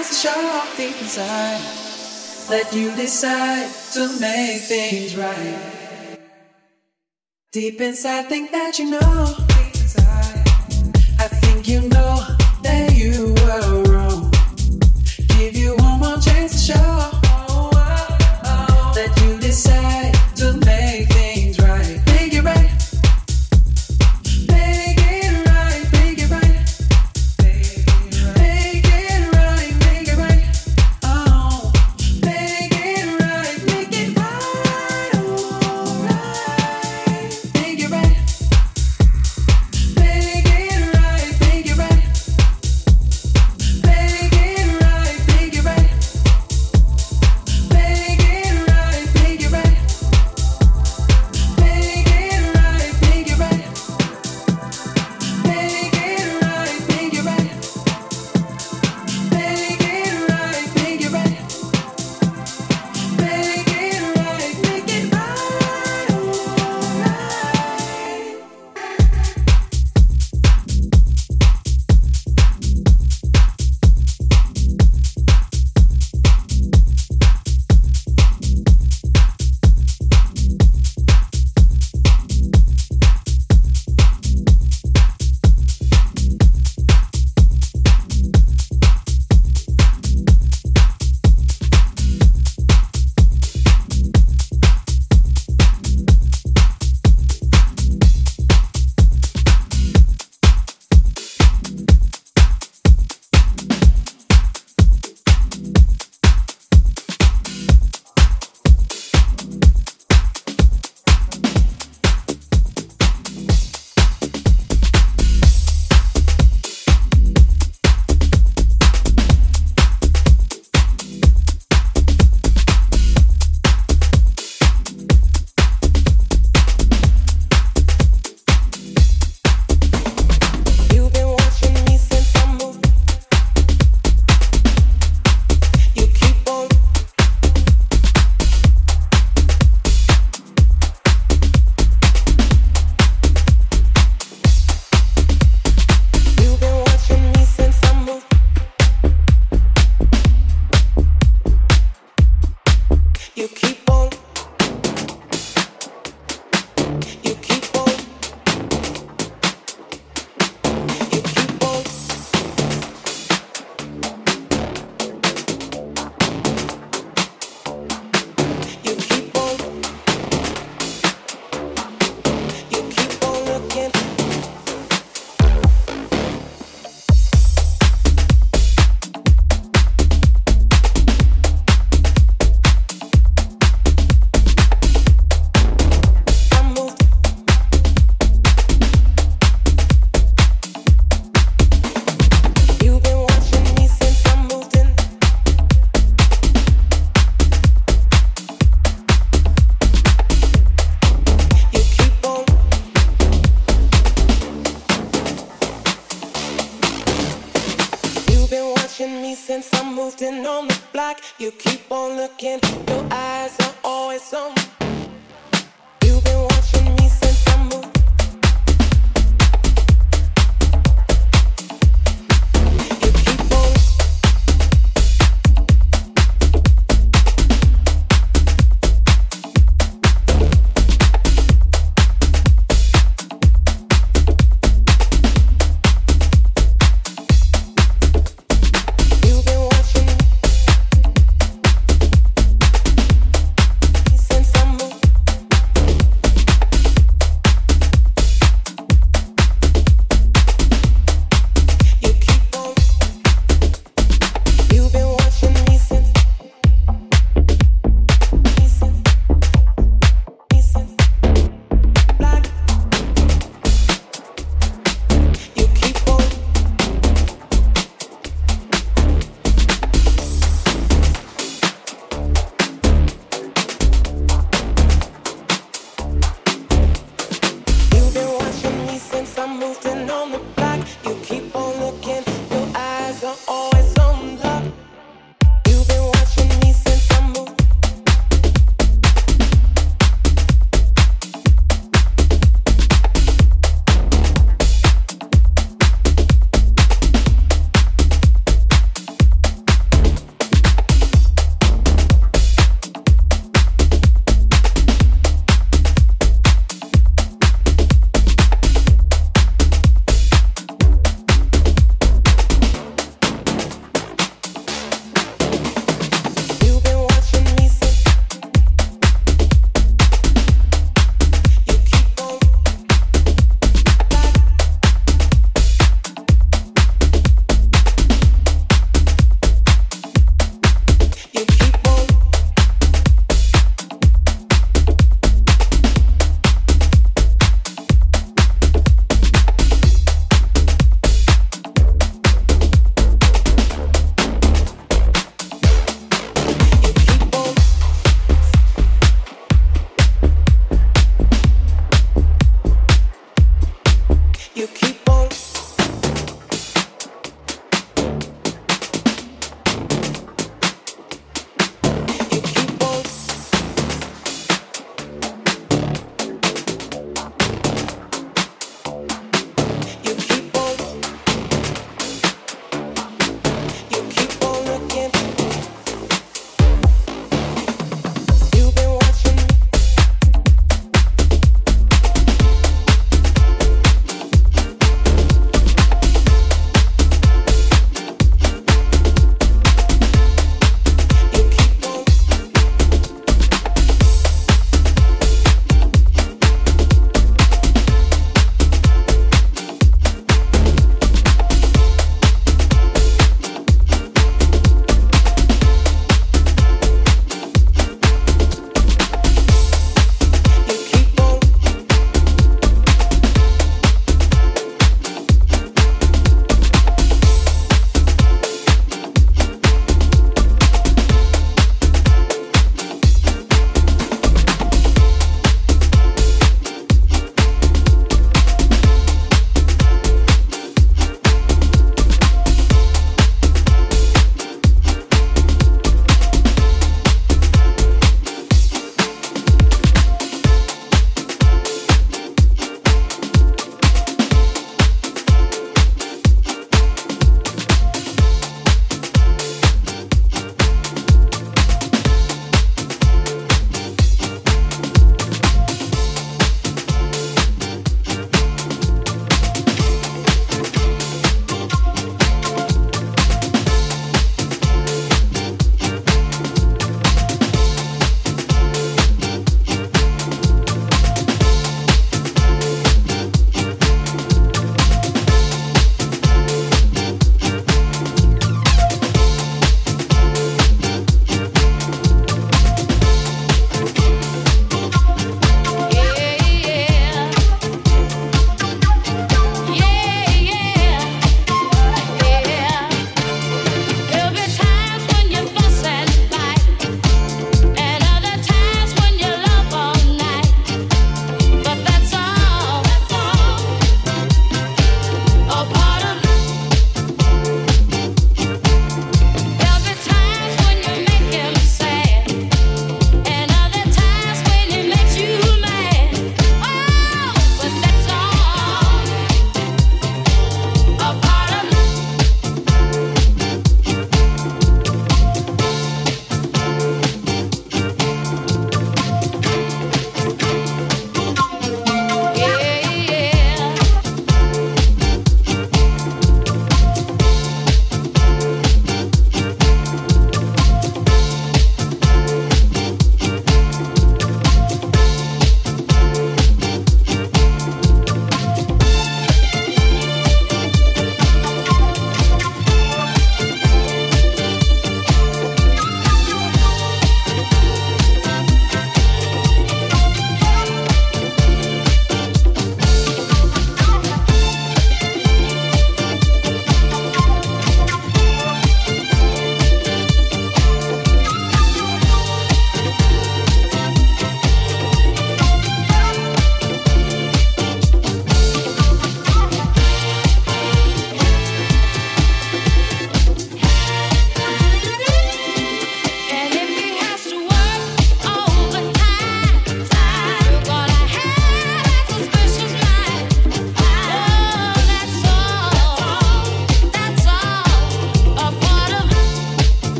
against the sharp inside Let you decide to make things right. Deep inside, think that you know.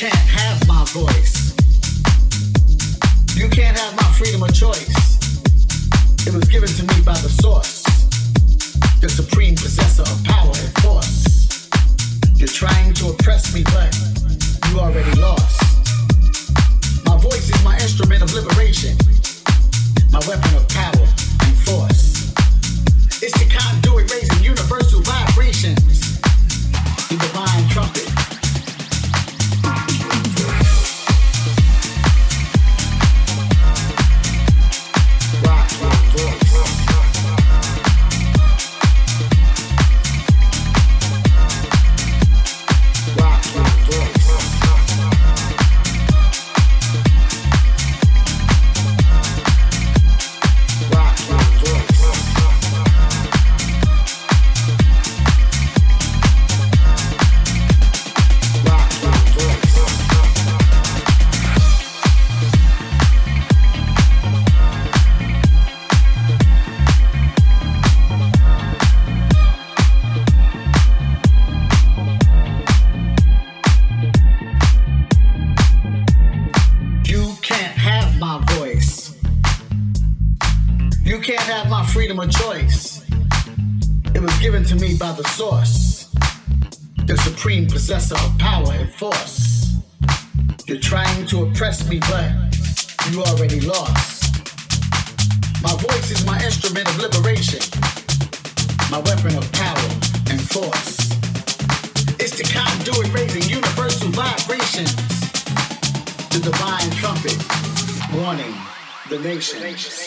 can't have my voice. You can't have my freedom of choice. It was given to me by the source, the supreme possessor of power and force. You're trying to oppress me, but you already lost. My voice is my instrument of liberation, my weapon of power and force. It's the conduit raising universal vibrations, the divine trumpet. Relations.